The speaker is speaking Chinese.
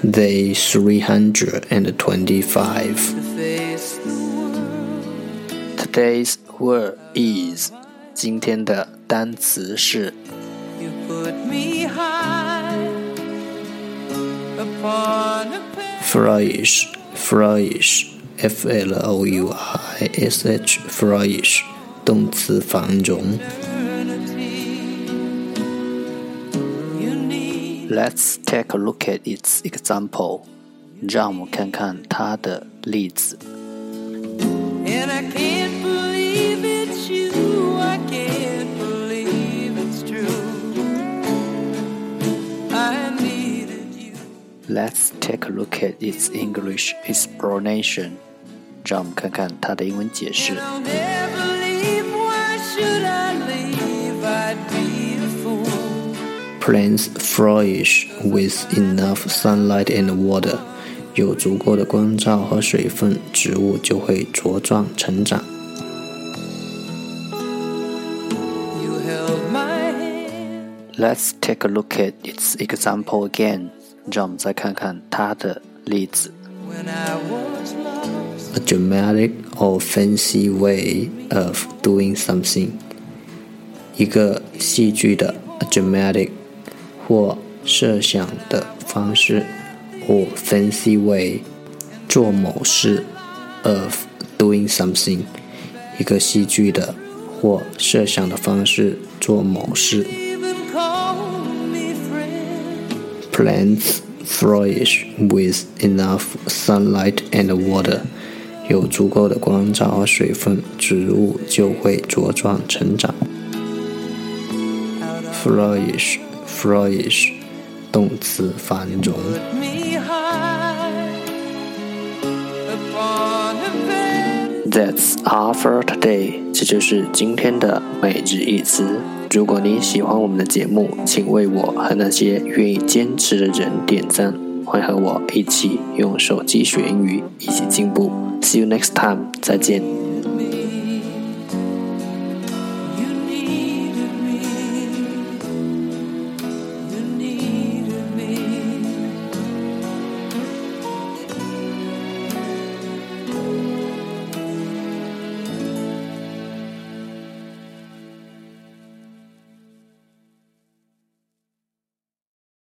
me strength to stand Day three hundred and twenty-five. to face the world. Today's word is 今天的单词是 You put me high upon a pedestal. flourish flourish f l o u i s h flourish 动词繁荣。 Let's take a look at its example. 让我们看看它的例子。 And I can't believe it's you. I can't believe it's true. I needed you. Let's take a look at its English explanation. 让我们看看它的英文解释 And。 Plants flourish with enough sunlight and water. 有足够的光照和水分，植物就会茁壮成长。 You held my hand. Let's take a look at its example again. 让我们再看看它的例子。 When I was lost, A dramatic or fancy way of doing something. 一个戏剧的 a dramatic 或设想的方式或 fancy way 做某事 of doing something. 一个戏剧的或设想的方式做某事。Plants flourish with enough sunlight and water. 有足够的光照和水分，植物就会茁壮成长。Flourish Froish 动词繁荣。that's our for today，这就是今天的每日一词。如果你喜欢我们的节目，请为我和那些愿意坚持的人点赞，会和我一起用手机学英语，一起进步。see you next time，再见。